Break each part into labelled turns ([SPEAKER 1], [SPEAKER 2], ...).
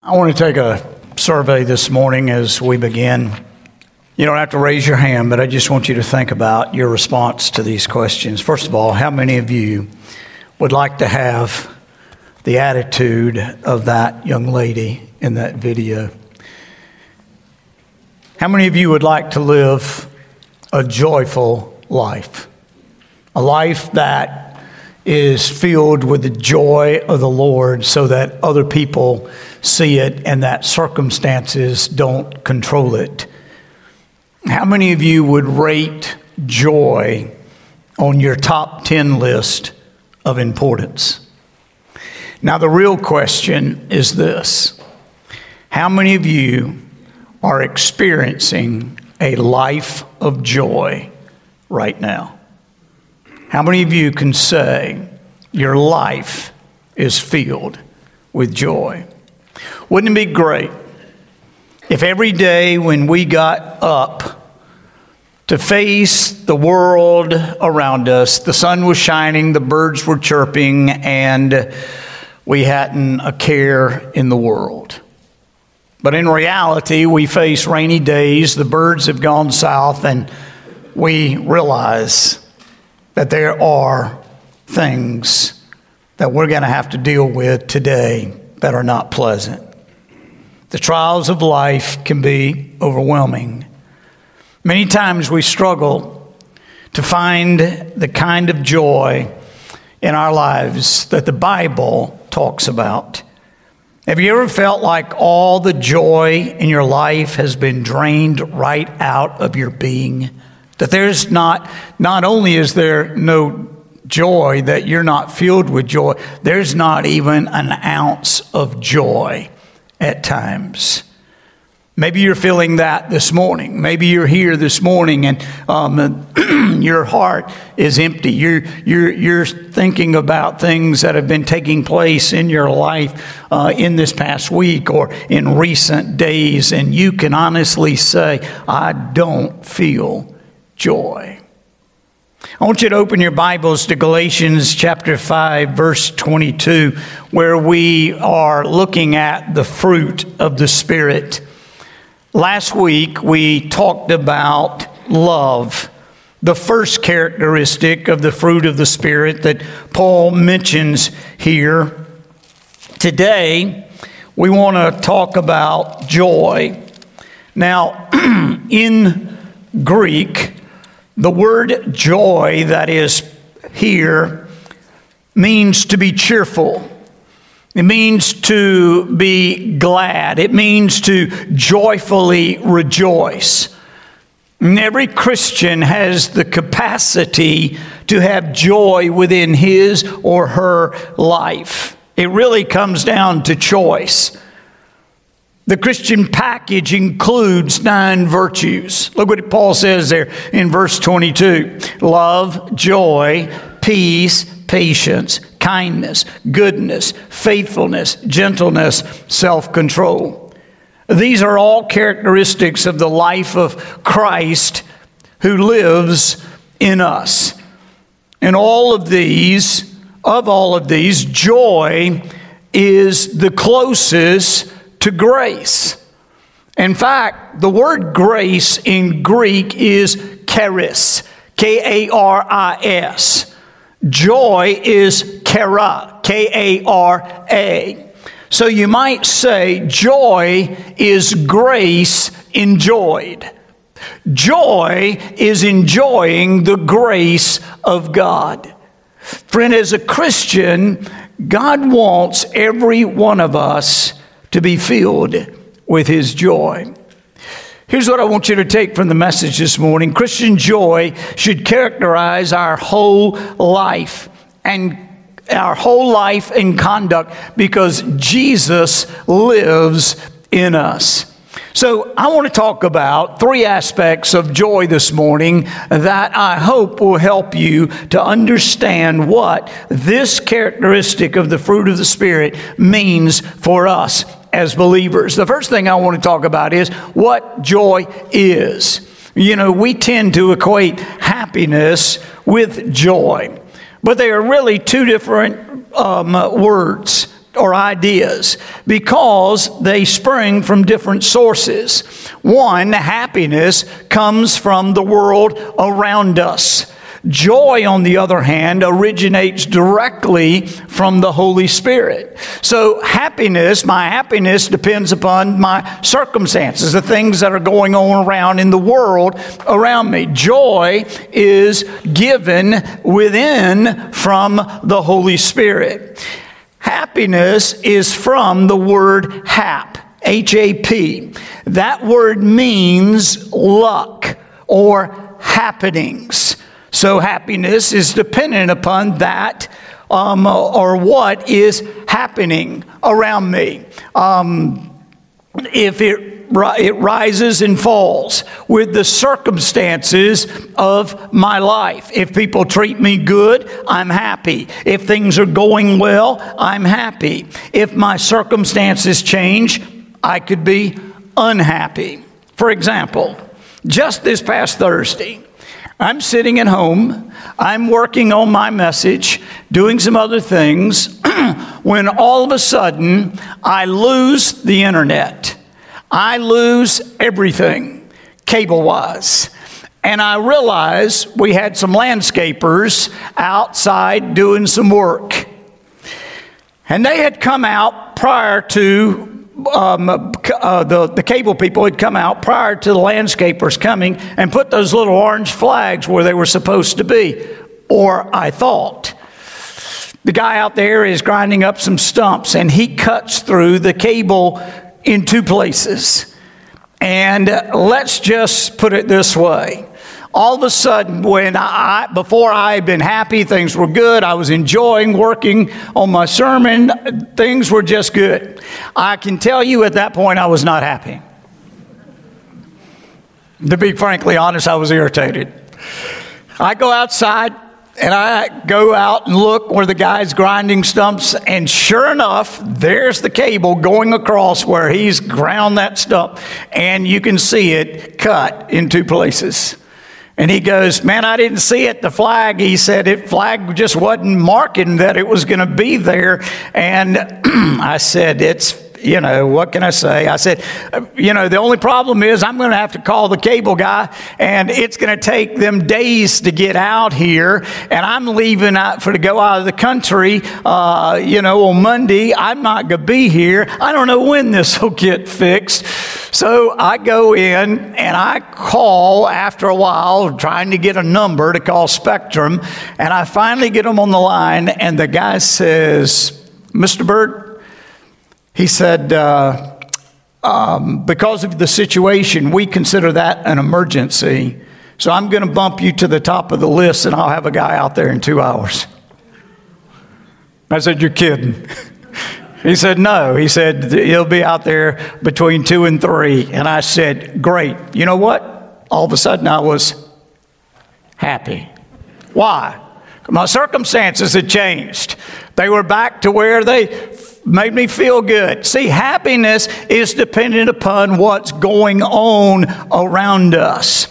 [SPEAKER 1] I want to take a survey this morning as we begin. You don't have to raise your hand, but I just want you to think about your response to these questions. First of all, how many of you would like to have the attitude of that young lady in that video? How many of you would like to live a joyful life? A life that is filled with the joy of the Lord so that other people see it and that circumstances don't control it. How many of you would rate joy on your top 10 list of importance? Now, the real question is this How many of you are experiencing a life of joy right now? How many of you can say your life is filled with joy? Wouldn't it be great if every day when we got up to face the world around us, the sun was shining, the birds were chirping, and we hadn't a care in the world? But in reality, we face rainy days, the birds have gone south, and we realize that there are things that we're going to have to deal with today that are not pleasant. The trials of life can be overwhelming. Many times we struggle to find the kind of joy in our lives that the Bible talks about. Have you ever felt like all the joy in your life has been drained right out of your being? That there's not, not only is there no joy, that you're not filled with joy, there's not even an ounce of joy at times. Maybe you're feeling that this morning. Maybe you're here this morning and um, your heart is empty. You're, you're, you're thinking about things that have been taking place in your life uh, in this past week or in recent days, and you can honestly say, I don't feel joy. I want you to open your Bibles to Galatians chapter 5, verse 22, where we are looking at the fruit of the Spirit. Last week, we talked about love, the first characteristic of the fruit of the Spirit that Paul mentions here. Today, we want to talk about joy. Now, in Greek, the word joy that is here means to be cheerful. It means to be glad. It means to joyfully rejoice. And every Christian has the capacity to have joy within his or her life. It really comes down to choice. The Christian package includes nine virtues. Look what Paul says there in verse 22 love, joy, peace, patience, kindness, goodness, faithfulness, gentleness, self control. These are all characteristics of the life of Christ who lives in us. And all of these, of all of these, joy is the closest to grace. In fact, the word grace in Greek is charis, K A R I S. Joy is kara, K A R A. So you might say joy is grace enjoyed. Joy is enjoying the grace of God. Friend, as a Christian, God wants every one of us to be filled with his joy. Here's what I want you to take from the message this morning Christian joy should characterize our whole life and our whole life and conduct because Jesus lives in us. So, I want to talk about three aspects of joy this morning that I hope will help you to understand what this characteristic of the fruit of the Spirit means for us as believers. The first thing I want to talk about is what joy is. You know, we tend to equate happiness with joy, but they are really two different um, words or ideas because they spring from different sources. One, happiness comes from the world around us. Joy, on the other hand, originates directly from the Holy Spirit. So, happiness, my happiness depends upon my circumstances, the things that are going on around in the world around me. Joy is given within from the Holy Spirit. Happiness is from the word hap, H A P. That word means luck or happenings. So happiness is dependent upon that um, or what is happening around me. Um, if it it rises and falls with the circumstances of my life. If people treat me good, I'm happy. If things are going well, I'm happy. If my circumstances change, I could be unhappy. For example, just this past Thursday, I'm sitting at home, I'm working on my message, doing some other things, when all of a sudden I lose the internet. I lose everything, cable wise. And I realize we had some landscapers outside doing some work. And they had come out prior to um, uh, the, the cable people had come out prior to the landscapers coming and put those little orange flags where they were supposed to be, or I thought. The guy out there is grinding up some stumps and he cuts through the cable in two places. And uh, let's just put it this way all of a sudden, when I, before I had been happy, things were good, I was enjoying working on my sermon, things were just good. I can tell you at that point, I was not happy. To be frankly honest, I was irritated. I go outside and I go out and look where the guy's grinding stumps, and sure enough, there's the cable going across where he's ground that stump, and you can see it cut in two places. And he goes, Man, I didn't see it. The flag, he said, it flag just wasn't marking that it was going to be there. And I said, It's you know, what can I say? I said, you know, the only problem is I'm going to have to call the cable guy and it's going to take them days to get out here. And I'm leaving out for to go out of the country, uh, you know, on Monday. I'm not going to be here. I don't know when this will get fixed. So I go in and I call after a while, trying to get a number to call Spectrum. And I finally get them on the line and the guy says, Mr. Bird, he said, uh, um, because of the situation, we consider that an emergency. So I'm going to bump you to the top of the list and I'll have a guy out there in two hours. I said, You're kidding. he said, No. He said, He'll be out there between two and three. And I said, Great. You know what? All of a sudden I was happy. Why? My circumstances had changed. They were back to where they made me feel good. See, happiness is dependent upon what's going on around us.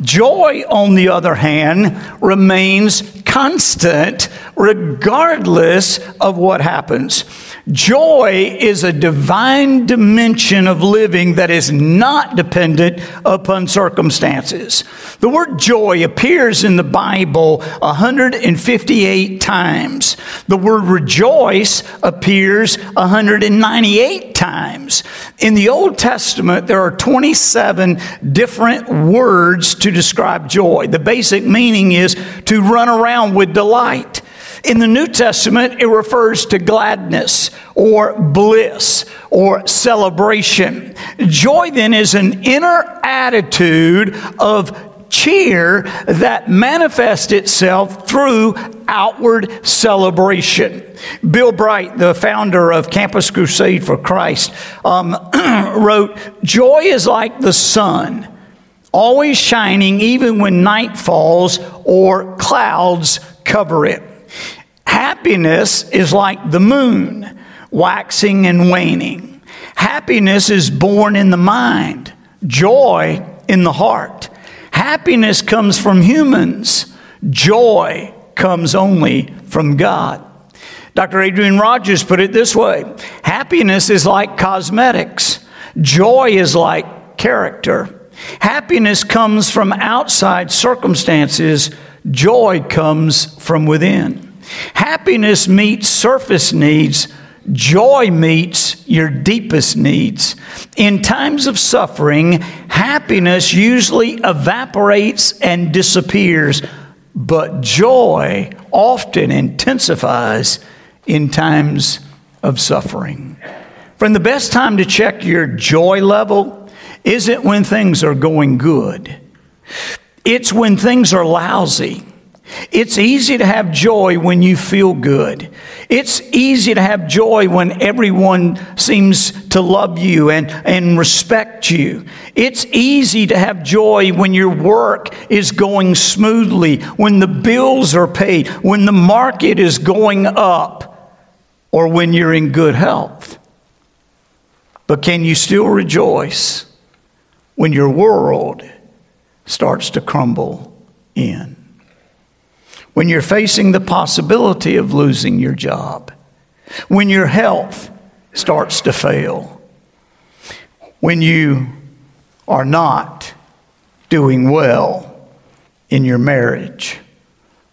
[SPEAKER 1] Joy, on the other hand, remains constant regardless of what happens. Joy is a divine dimension of living that is not dependent upon circumstances. The word joy appears in the Bible 158 times. The word rejoice appears 198 times. In the Old Testament, there are 27 different words to describe joy. The basic meaning is to run around with delight. In the New Testament, it refers to gladness or bliss or celebration. Joy then is an inner attitude of cheer that manifests itself through outward celebration. Bill Bright, the founder of Campus Crusade for Christ, um, wrote Joy is like the sun, always shining even when night falls or clouds cover it. Happiness is like the moon, waxing and waning. Happiness is born in the mind, joy in the heart. Happiness comes from humans, joy comes only from God. Dr. Adrian Rogers put it this way Happiness is like cosmetics, joy is like character. Happiness comes from outside circumstances, joy comes from within. Happiness meets surface needs, joy meets your deepest needs. In times of suffering, happiness usually evaporates and disappears, but joy often intensifies in times of suffering. Friend, the best time to check your joy level isn't when things are going good, it's when things are lousy. It's easy to have joy when you feel good. It's easy to have joy when everyone seems to love you and, and respect you. It's easy to have joy when your work is going smoothly, when the bills are paid, when the market is going up, or when you're in good health. But can you still rejoice when your world starts to crumble in. When you're facing the possibility of losing your job, when your health starts to fail, when you are not doing well in your marriage,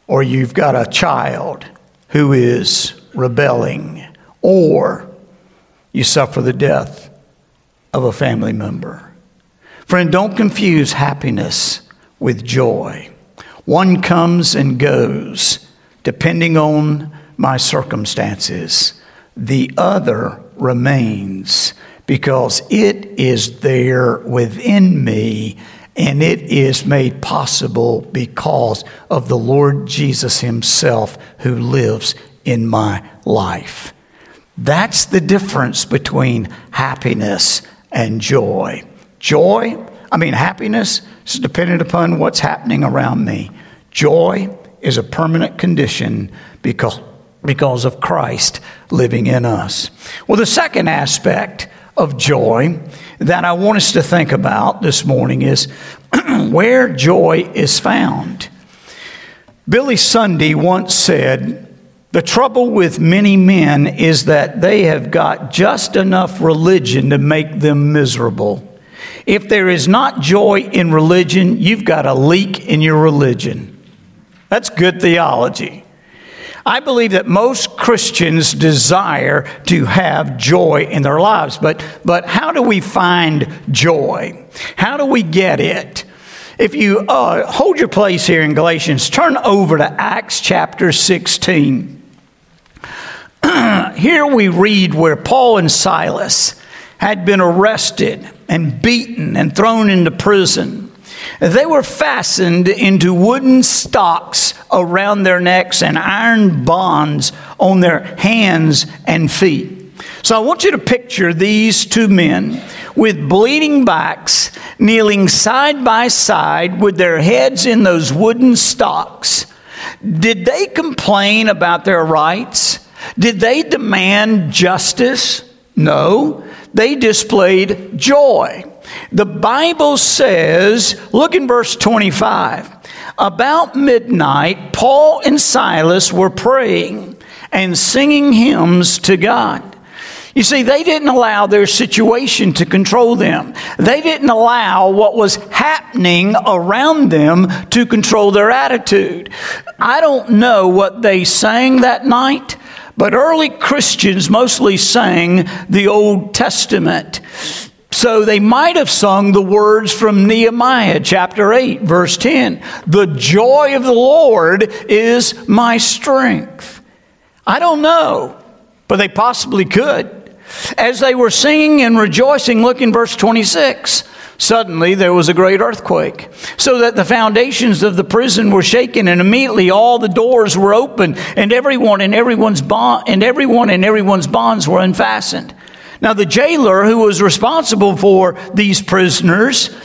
[SPEAKER 1] or you've got a child who is rebelling, or you suffer the death of a family member. Friend, don't confuse happiness with joy. One comes and goes depending on my circumstances, the other remains because it is there within me and it is made possible because of the Lord Jesus Himself who lives in my life. That's the difference between happiness and joy. Joy, I mean, happiness is dependent upon what's happening around me. Joy is a permanent condition because, because of Christ living in us. Well, the second aspect of joy that I want us to think about this morning is where joy is found. Billy Sunday once said, The trouble with many men is that they have got just enough religion to make them miserable. If there is not joy in religion, you've got a leak in your religion. That's good theology. I believe that most Christians desire to have joy in their lives, but, but how do we find joy? How do we get it? If you uh, hold your place here in Galatians, turn over to Acts chapter 16. here we read where Paul and Silas had been arrested and beaten and thrown into prison. They were fastened into wooden stocks around their necks and iron bonds on their hands and feet. So I want you to picture these two men with bleeding backs, kneeling side by side with their heads in those wooden stocks. Did they complain about their rights? Did they demand justice? No they displayed joy. The Bible says, look in verse 25. About midnight, Paul and Silas were praying and singing hymns to God. You see, they didn't allow their situation to control them. They didn't allow what was happening around them to control their attitude. I don't know what they sang that night. But early Christians mostly sang the Old Testament. So they might have sung the words from Nehemiah chapter 8, verse 10. The joy of the Lord is my strength. I don't know, but they possibly could. As they were singing and rejoicing, look in verse 26. Suddenly there was a great earthquake, so that the foundations of the prison were shaken, and immediately all the doors were opened, and everyone and everyone's bond and everyone and everyone's bonds were unfastened. Now the jailer who was responsible for these prisoners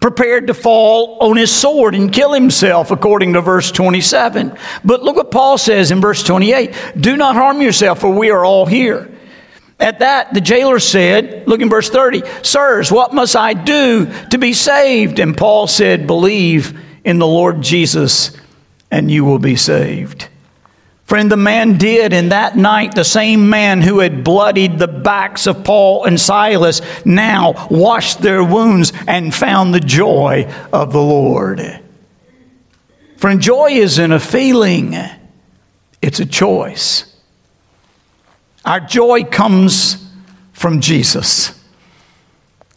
[SPEAKER 1] prepared to fall on his sword and kill himself, according to verse 27. But look what Paul says in verse 28 Do not harm yourself, for we are all here. At that, the jailer said, look in verse 30, Sirs, what must I do to be saved? And Paul said, Believe in the Lord Jesus, and you will be saved. Friend, the man did, and that night, the same man who had bloodied the backs of Paul and Silas now washed their wounds and found the joy of the Lord. Friend, joy isn't a feeling, it's a choice. Our joy comes from Jesus.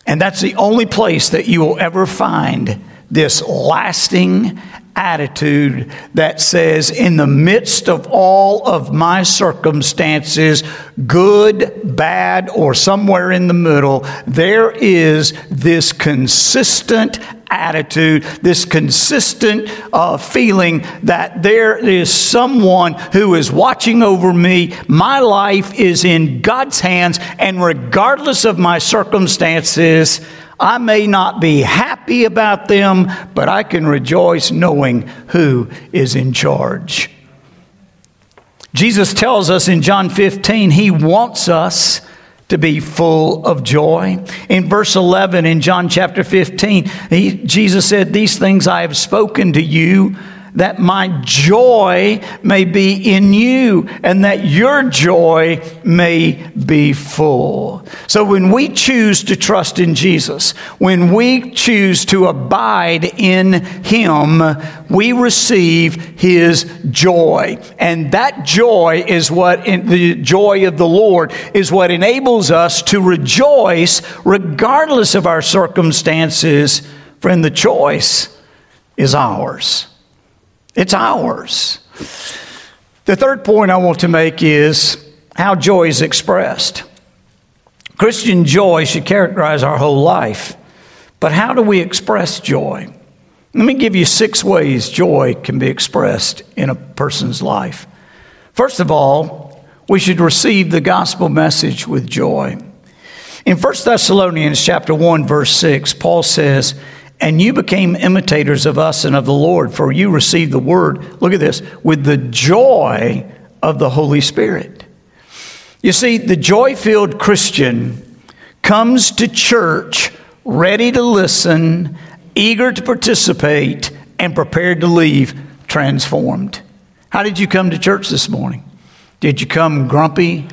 [SPEAKER 1] And that's the only place that you will ever find this lasting attitude that says, in the midst of all of my circumstances, good, bad, or somewhere in the middle, there is this consistent attitude, this consistent uh, feeling that there is someone who is watching over me. My life is in God's hands, and regardless of my circumstances, I may not be happy about them, but I can rejoice knowing who is in charge. Jesus tells us in John 15, He wants us to be full of joy. In verse 11 in John chapter 15, he, Jesus said, These things I have spoken to you that my joy may be in you and that your joy may be full. So when we choose to trust in Jesus, when we choose to abide in Him, we receive His joy. And that joy is what, the joy of the Lord is what enables us to rejoice regardless of our circumstances. Friend, the choice is ours. It's ours. The third point I want to make is how joy is expressed. Christian joy should characterize our whole life. But how do we express joy? Let me give you six ways joy can be expressed in a person's life. First of all, we should receive the gospel message with joy. In 1 Thessalonians chapter 1 verse 6, Paul says, and you became imitators of us and of the Lord, for you received the word, look at this, with the joy of the Holy Spirit. You see, the joy filled Christian comes to church ready to listen, eager to participate, and prepared to leave transformed. How did you come to church this morning? Did you come grumpy,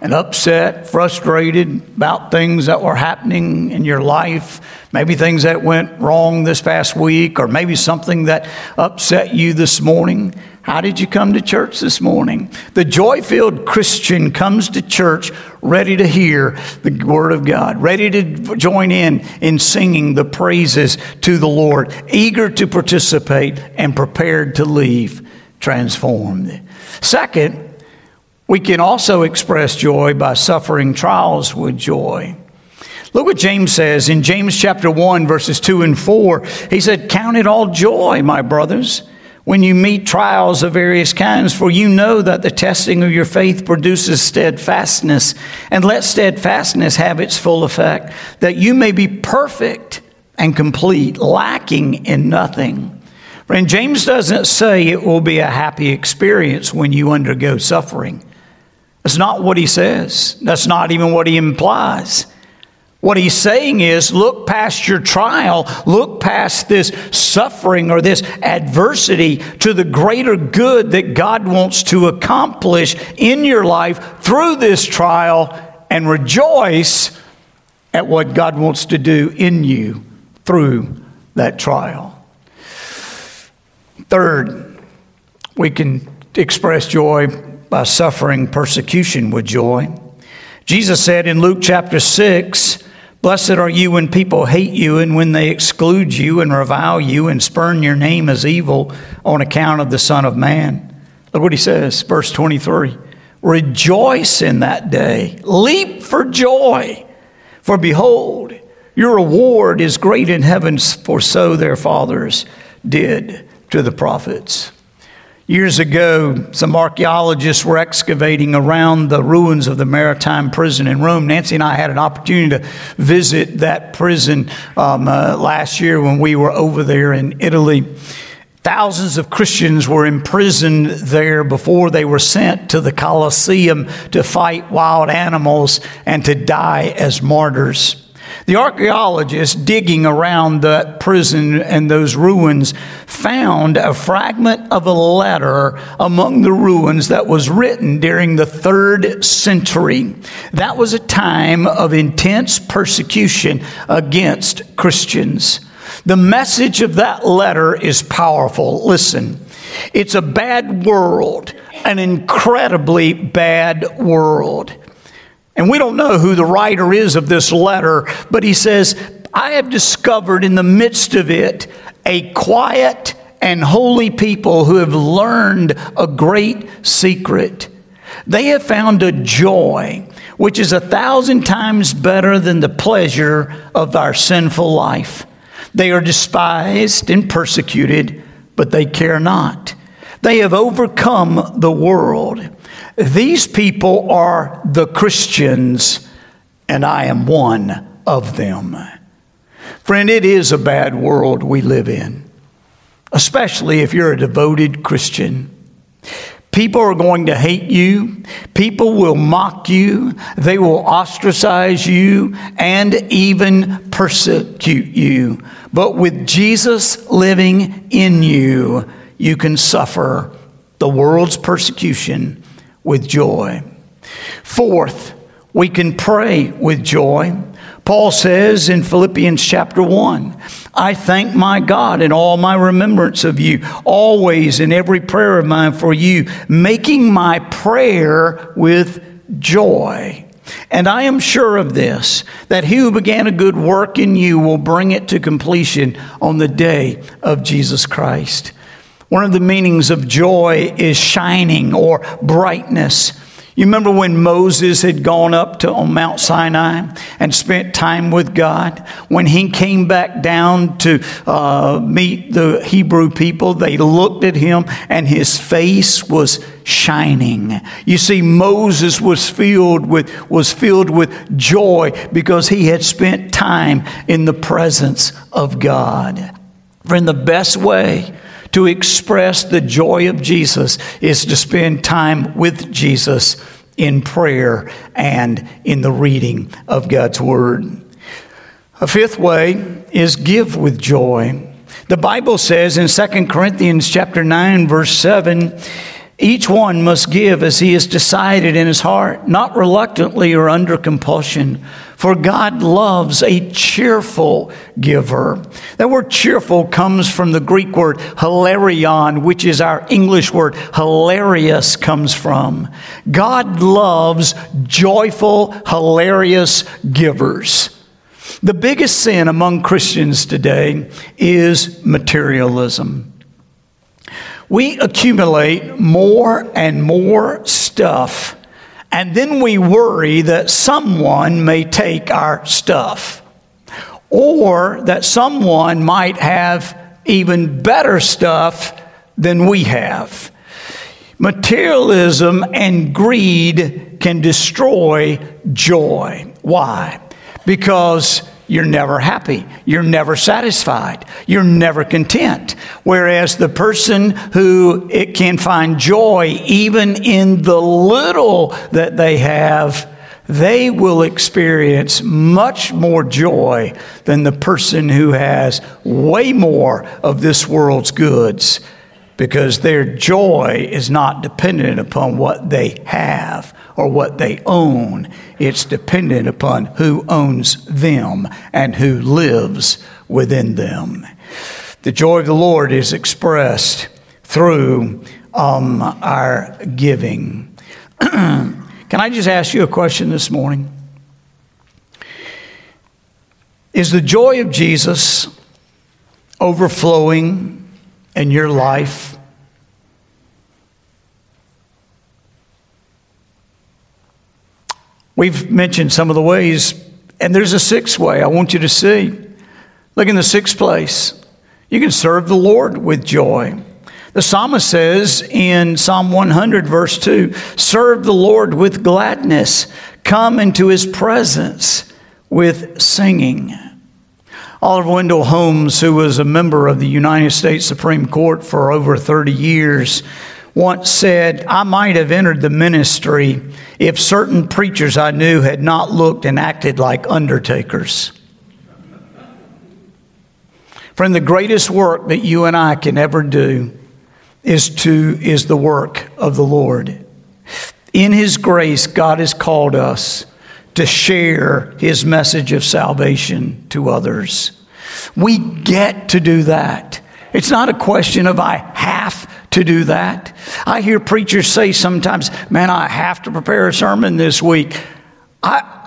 [SPEAKER 1] and upset, frustrated about things that were happening in your life, maybe things that went wrong this past week, or maybe something that upset you this morning. How did you come to church this morning? The joy filled Christian comes to church ready to hear the Word of God, ready to join in in singing the praises to the Lord, eager to participate and prepared to leave transformed. Second, we can also express joy by suffering trials with joy. Look what James says in James chapter 1, verses 2 and 4. He said, Count it all joy, my brothers, when you meet trials of various kinds, for you know that the testing of your faith produces steadfastness, and let steadfastness have its full effect, that you may be perfect and complete, lacking in nothing. Friend, James doesn't say it will be a happy experience when you undergo suffering. That's not what he says. That's not even what he implies. What he's saying is look past your trial, look past this suffering or this adversity to the greater good that God wants to accomplish in your life through this trial and rejoice at what God wants to do in you through that trial. Third, we can express joy by suffering persecution with joy. Jesus said in Luke chapter 6, Blessed are you when people hate you and when they exclude you and revile you and spurn your name as evil on account of the Son of Man. Look what he says, verse 23 Rejoice in that day, leap for joy, for behold, your reward is great in heaven, for so their fathers did to the prophets. Years ago, some archaeologists were excavating around the ruins of the Mamertine prison in Rome. Nancy and I had an opportunity to visit that prison um, uh, last year when we were over there in Italy. Thousands of Christians were imprisoned there before they were sent to the Colosseum to fight wild animals and to die as martyrs. The archaeologists digging around that prison and those ruins found a fragment of a letter among the ruins that was written during the third century. That was a time of intense persecution against Christians. The message of that letter is powerful. Listen, it's a bad world, an incredibly bad world. And we don't know who the writer is of this letter, but he says, I have discovered in the midst of it a quiet and holy people who have learned a great secret. They have found a joy which is a thousand times better than the pleasure of our sinful life. They are despised and persecuted, but they care not. They have overcome the world. These people are the Christians, and I am one of them. Friend, it is a bad world we live in, especially if you're a devoted Christian. People are going to hate you. People will mock you. They will ostracize you and even persecute you. But with Jesus living in you, you can suffer the world's persecution with joy. Fourth, we can pray with joy. Paul says in Philippians chapter 1, I thank my God in all my remembrance of you, always in every prayer of mine for you, making my prayer with joy. And I am sure of this, that he who began a good work in you will bring it to completion on the day of Jesus Christ. One of the meanings of joy is shining or brightness. You remember when Moses had gone up to on Mount Sinai and spent time with God? When he came back down to uh, meet the Hebrew people, they looked at him and his face was shining. You see, Moses was filled with, was filled with joy because he had spent time in the presence of God. Friend, the best way to express the joy of Jesus is to spend time with Jesus in prayer and in the reading of God's Word. A fifth way is give with joy. The Bible says in 2 Corinthians chapter 9 verse 7, each one must give as he has decided in his heart, not reluctantly or under compulsion, for God loves a cheerful giver. That word cheerful comes from the Greek word hilarion, which is our English word hilarious comes from. God loves joyful, hilarious givers. The biggest sin among Christians today is materialism we accumulate more and more stuff, and then we worry that someone may take our stuff, or that someone might have even better stuff than we have. Materialism and greed can destroy joy. Why? Because you're never happy. You're never satisfied. You're never content. Whereas the person who it can find joy even in the little that they have, they will experience much more joy than the person who has way more of this world's goods because their joy is not dependent upon what they have or what they own. It's dependent upon who owns them and who lives within them. The joy of the Lord is expressed through um, our giving. Can I just ask you a question this morning? Is the joy of Jesus overflowing in your life? We've mentioned some of the ways, and there's a sixth way I want you to see. Look in the sixth place. You can serve the Lord with joy. The psalmist says in Psalm 100, verse 2 Serve the Lord with gladness, come into his presence with singing. Oliver Wendell Holmes, who was a member of the United States Supreme Court for over 30 years, once said, I might have entered the ministry if certain preachers I knew had not looked and acted like undertakers. Friend, the greatest work that you and I can ever do is, to, is the work of the Lord. In His grace, God has called us to share his message of salvation to others. We get to do that. It's not a question of I have to do that. I hear preachers say sometimes, man, I have to prepare a sermon this week. I,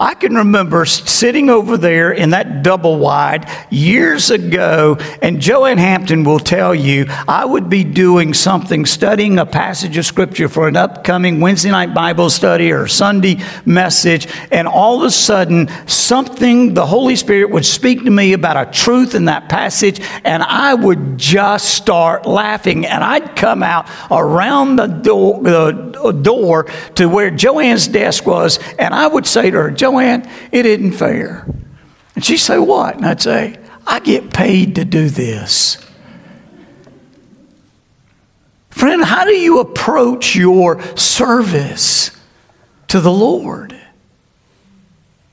[SPEAKER 1] I can remember sitting over there in that double wide years ago, and Joanne Hampton will tell you I would be doing something, studying a passage of scripture for an upcoming Wednesday night Bible study or Sunday message, and all of a sudden, something, the Holy Spirit would speak to me about a truth in that passage, and I would just start laughing, and I'd come out around the door, the uh, door to where Joanne's desk was, and I would say to her, Joanne, it isn't fair. And she'd say, What? And I'd say, I get paid to do this. Friend, how do you approach your service to the Lord?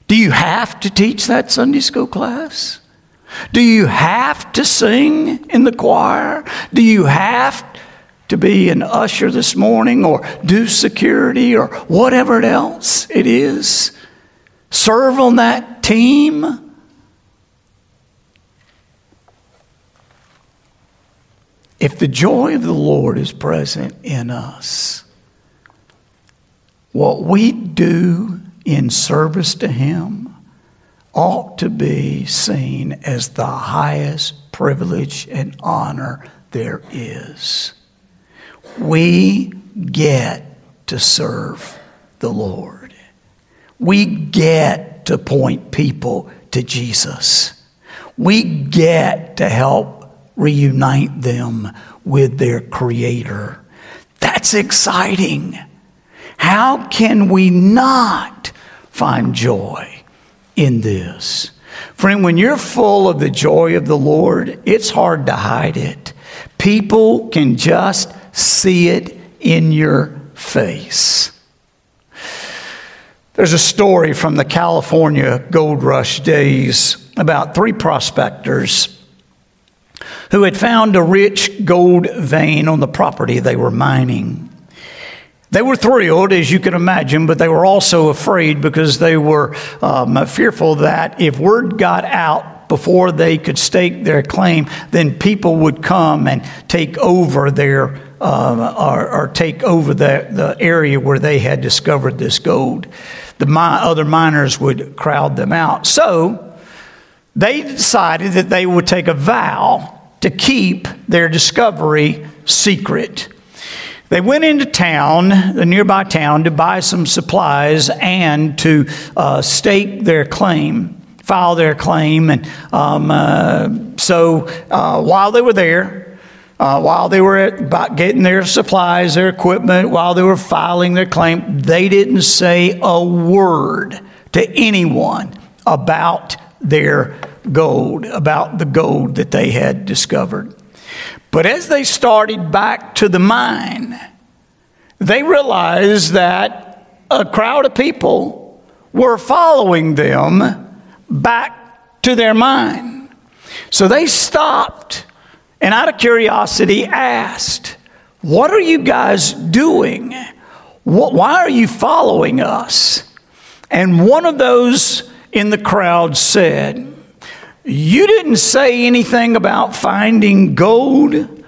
[SPEAKER 1] Do you have to teach that Sunday school class? Do you have to sing in the choir? Do you have to be an usher this morning or do security or whatever else it is? Serve on that team. If the joy of the Lord is present in us, what we do in service to Him ought to be seen as the highest privilege and honor there is. We get to serve the Lord. We get to point people to Jesus. We get to help reunite them with their Creator. That's exciting. How can we not find joy in this? Friend, when you're full of the joy of the Lord, it's hard to hide it. People can just see it in your face. There's a story from the California gold rush days about three prospectors who had found a rich gold vein on the property they were mining. They were thrilled, as you can imagine, but they were also afraid because they were um, fearful that if word got out before they could stake their claim, then people would come and take over their uh, or, or, take over the, the area where they had discovered this gold the other miners would crowd them out. So they decided that they would take a vow to keep their discovery secret. They went into town, the nearby town, to buy some supplies and to uh, stake their claim, file their claim. And um, uh, so uh, while they were there, uh, while they were at, getting their supplies, their equipment, while they were filing their claim, they didn't say a word to anyone about their gold, about the gold that they had discovered. But as they started back to the mine, they realized that a crowd of people were following them back to their mine. So they stopped and out of curiosity asked, What are you guys doing? Why are you following us? And one of those in the crowd said, You didn't say anything about finding gold,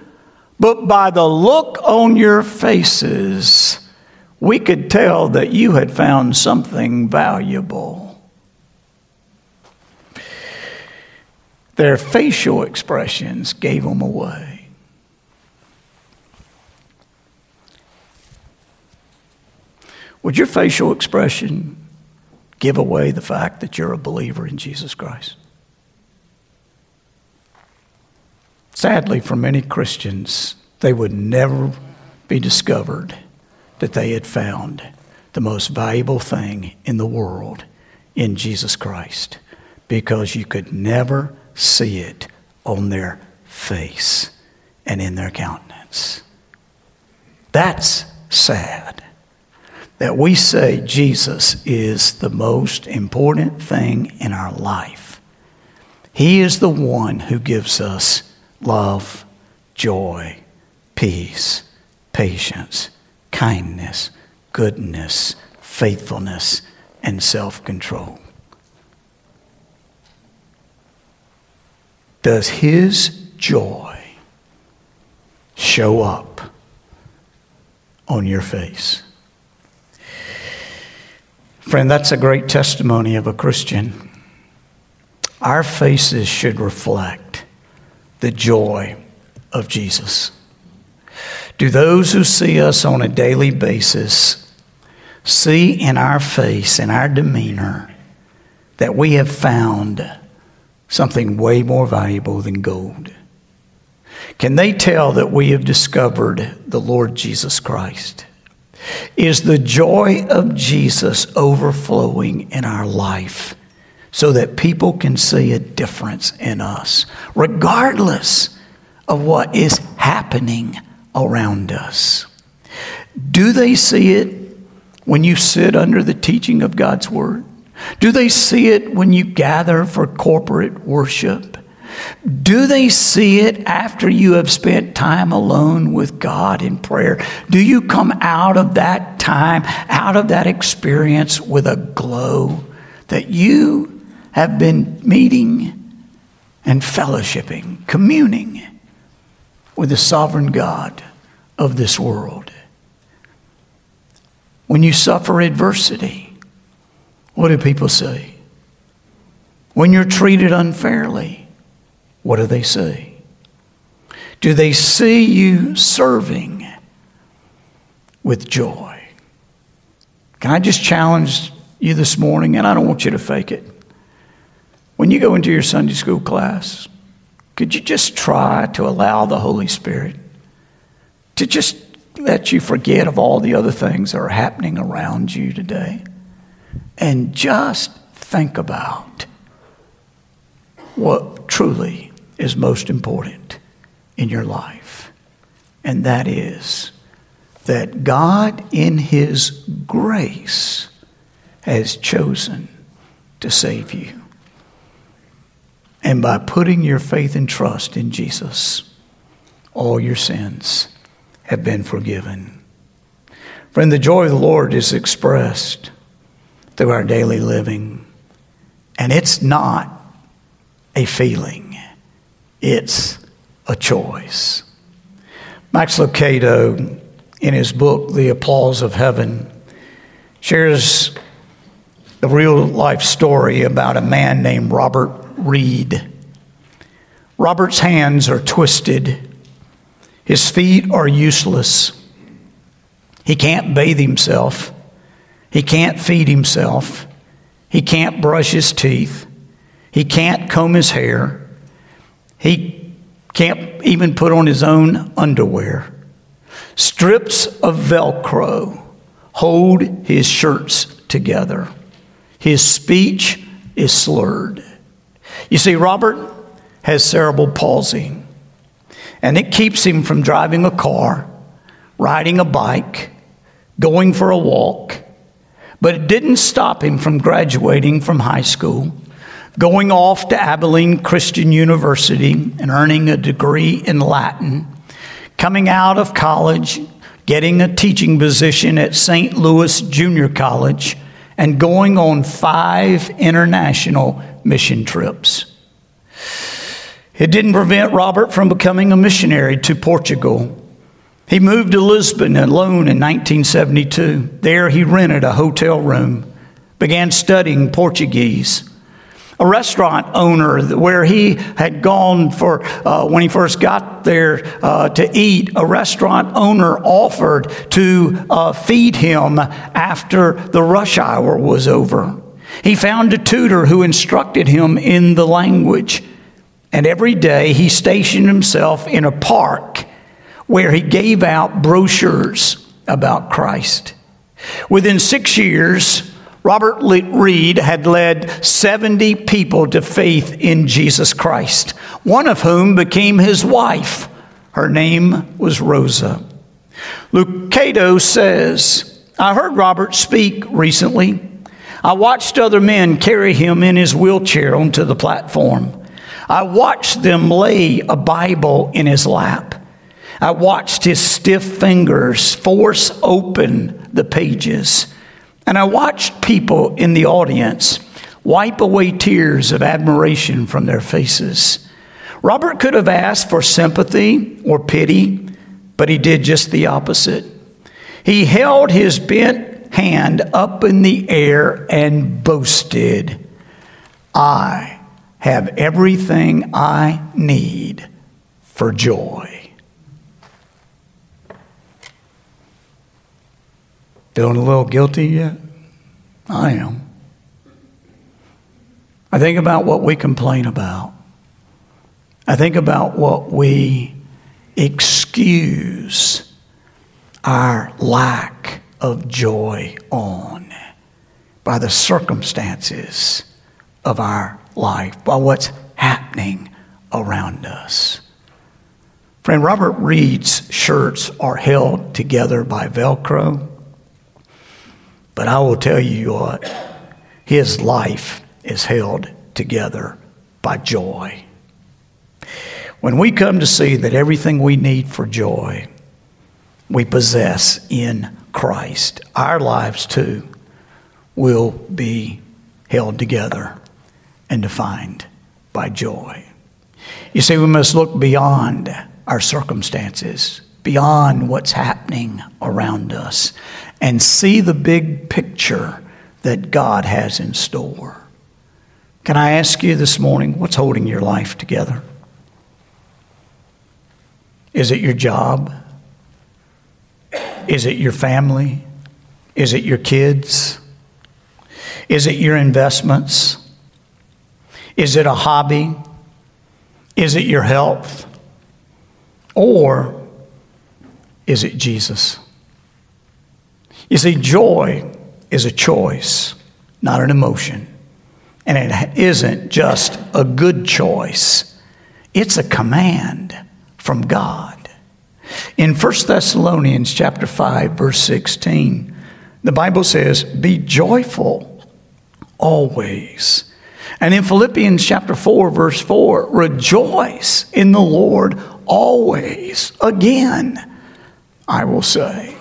[SPEAKER 1] but by the look on your faces, we could tell that you had found something valuable. Their facial expressions gave them away. Would your facial expression give away the fact that you're a believer in Jesus Christ? Sadly, for many Christians, they would never be discovered that they had found the most valuable thing in the world in Jesus Christ because you could never see it on their face and in their countenance. That's sad. That we say Jesus is the most important thing in our life. He is the one who gives us love, joy, peace, patience, kindness, goodness, faithfulness, and self control. Does His joy show up on your face? Friend, that's a great testimony of a Christian. Our faces should reflect the joy of Jesus. Do those who see us on a daily basis see in our face, in our demeanor, that we have found something way more valuable than gold? Can they tell that we have discovered the Lord Jesus Christ? Is the joy of Jesus overflowing in our life so that people can see a difference in us, regardless of what is happening around us? Do they see it when you sit under the teaching of God's Word? Do they see it when you gather for corporate worship? Do they see it after you have spent time alone with God in prayer? Do you come out of that time, out of that experience with a glow that you have been meeting and fellowshipping, communing with the sovereign God of this world? When you suffer adversity, what do people say? When you're treated unfairly, what do they see? Do they see you serving with joy? Can I just challenge you this morning? And I don't want you to fake it. When you go into your Sunday school class, could you just try to allow the Holy Spirit to just let you forget of all the other things that are happening around you today and just think about what truly is most important in your life. And that is that God, in His grace, has chosen to save you. And by putting your faith and trust in Jesus, all your sins have been forgiven. Friend, the joy of the Lord is expressed through our daily living, and it's not a feeling. It's a choice. Max Lucado, in his book, The Applause of Heaven, shares a real life story about a man named Robert Reed. Robert's hands are twisted, his feet are useless. He can't bathe himself, he can't feed himself, he can't brush his teeth, he can't comb his hair. He can't even put on his own underwear. Strips of Velcro hold his shirts together. His speech is slurred. You see, Robert has cerebral palsy, and it keeps him from driving a car, riding a bike, going for a walk. But it didn't stop him from graduating from high school going off to Abilene Christian University and earning a degree in Latin, coming out of college, getting a teaching position at St. Louis Junior College, and going on five international mission trips. It didn't prevent Robert from becoming a missionary to Portugal. He moved to Lisbon alone in 1972. There he rented a hotel room, began studying Portuguese a restaurant owner where he had gone for uh, when he first got there uh, to eat. A restaurant owner offered to uh, feed him after the rush hour was over. He found a tutor who instructed him in the language. And every day he stationed himself in a park where he gave out brochures about Christ. Within six years, Robert Reed had led 70 people to faith in Jesus Christ, one of whom became his wife. Her name was Rosa. Lucado says, I heard Robert speak recently. I watched other men carry him in his wheelchair onto the platform. I watched them lay a Bible in his lap. I watched his stiff fingers force open the pages. And I watched people in the audience wipe away tears of admiration from their faces. Robert could have asked for sympathy or pity, but he did just the opposite. He held his bent hand up in the air and boasted, I have everything I need for joy. Feeling a little guilty yet? I am. I think about what we complain about. I think about what we excuse our lack of joy on by the circumstances of our life, by what's happening around us. Friend, Robert Reed's shirts are held together by Velcro, but I will tell you what, his life is held together by joy. When we come to see that everything we need for joy we possess in Christ, our lives too will be held together and defined by joy. You see, we must look beyond our circumstances, beyond what's happening around us, and see the big picture that God has in store. Can I ask you this morning, what's holding your life together? Is it your job? Is it your family? Is it your kids? Is it your investments? Is it a hobby? Is it your health? Or is it Jesus? You see, joy is a choice, not an emotion. And it isn't just a good choice, it's a command from God. In 1 Thessalonians chapter 5 verse 16, the Bible says, "Be joyful always." And in Philippians chapter 4 verse 4, "Rejoice in the Lord always." Again, I will say,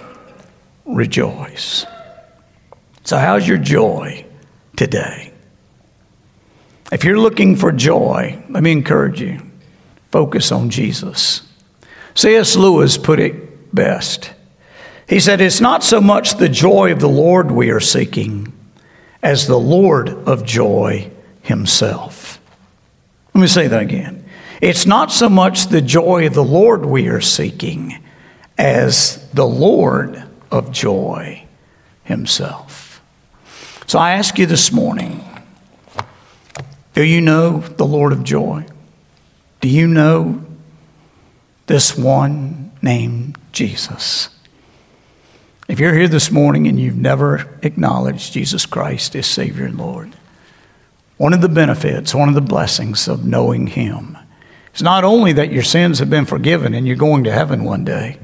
[SPEAKER 1] rejoice. So how's your joy today? If you're looking for joy, let me encourage you focus on Jesus. C.S. Lewis put it best. He said, It's not so much the joy of the Lord we are seeking as the Lord of joy himself. Let me say that again. It's not so much the joy of the Lord we are seeking as the Lord of joy himself. So I ask you this morning do you know the Lord of joy? Do you know this one named Jesus? If you're here this morning and you've never acknowledged Jesus Christ as Savior and Lord, one of the benefits, one of the blessings of knowing Him is not only that your sins have been forgiven and you're going to heaven one day,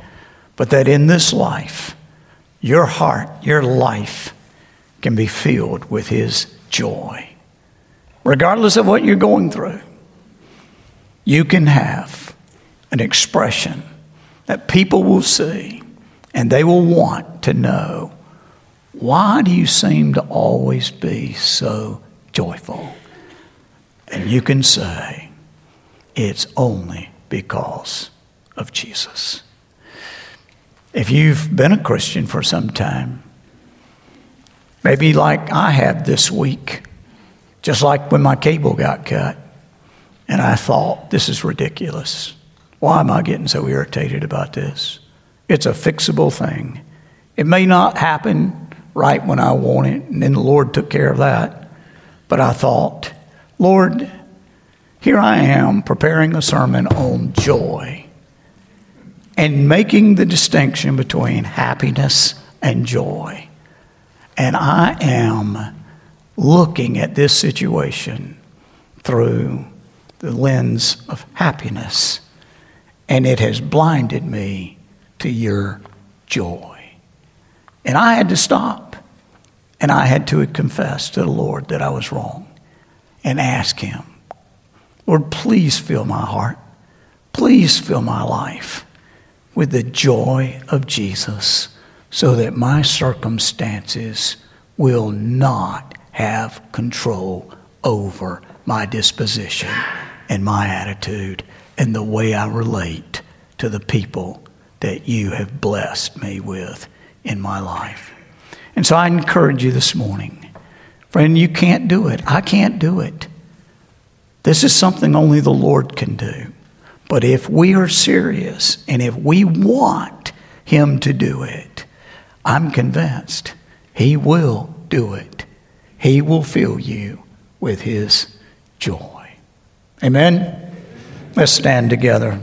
[SPEAKER 1] but that in this life, your heart, your life can be filled with His joy regardless of what you're going through, you can have an expression that people will see and they will want to know why do you seem to always be so joyful? And you can say, it's only because of Jesus. If you've been a Christian for some time, maybe like I have this week, just like when my cable got cut. And I thought, this is ridiculous. Why am I getting so irritated about this? It's a fixable thing. It may not happen right when I want it, and then the Lord took care of that. But I thought, Lord, here I am preparing a sermon on joy and making the distinction between happiness and joy. And I am looking at this situation through the lens of happiness, and it has blinded me to your joy. And I had to stop, and I had to confess to the Lord that I was wrong and ask Him, Lord, please fill my heart. Please fill my life with the joy of Jesus so that my circumstances will not have control over my disposition and my attitude and the way I relate to the people that you have blessed me with in my life. And so I encourage you this morning, friend, you can't do it. I can't do it. This is something only the Lord can do. But if we are serious and if we want Him to do it, I'm convinced He will do it. He will fill you with His joy. Amen? Let's stand together.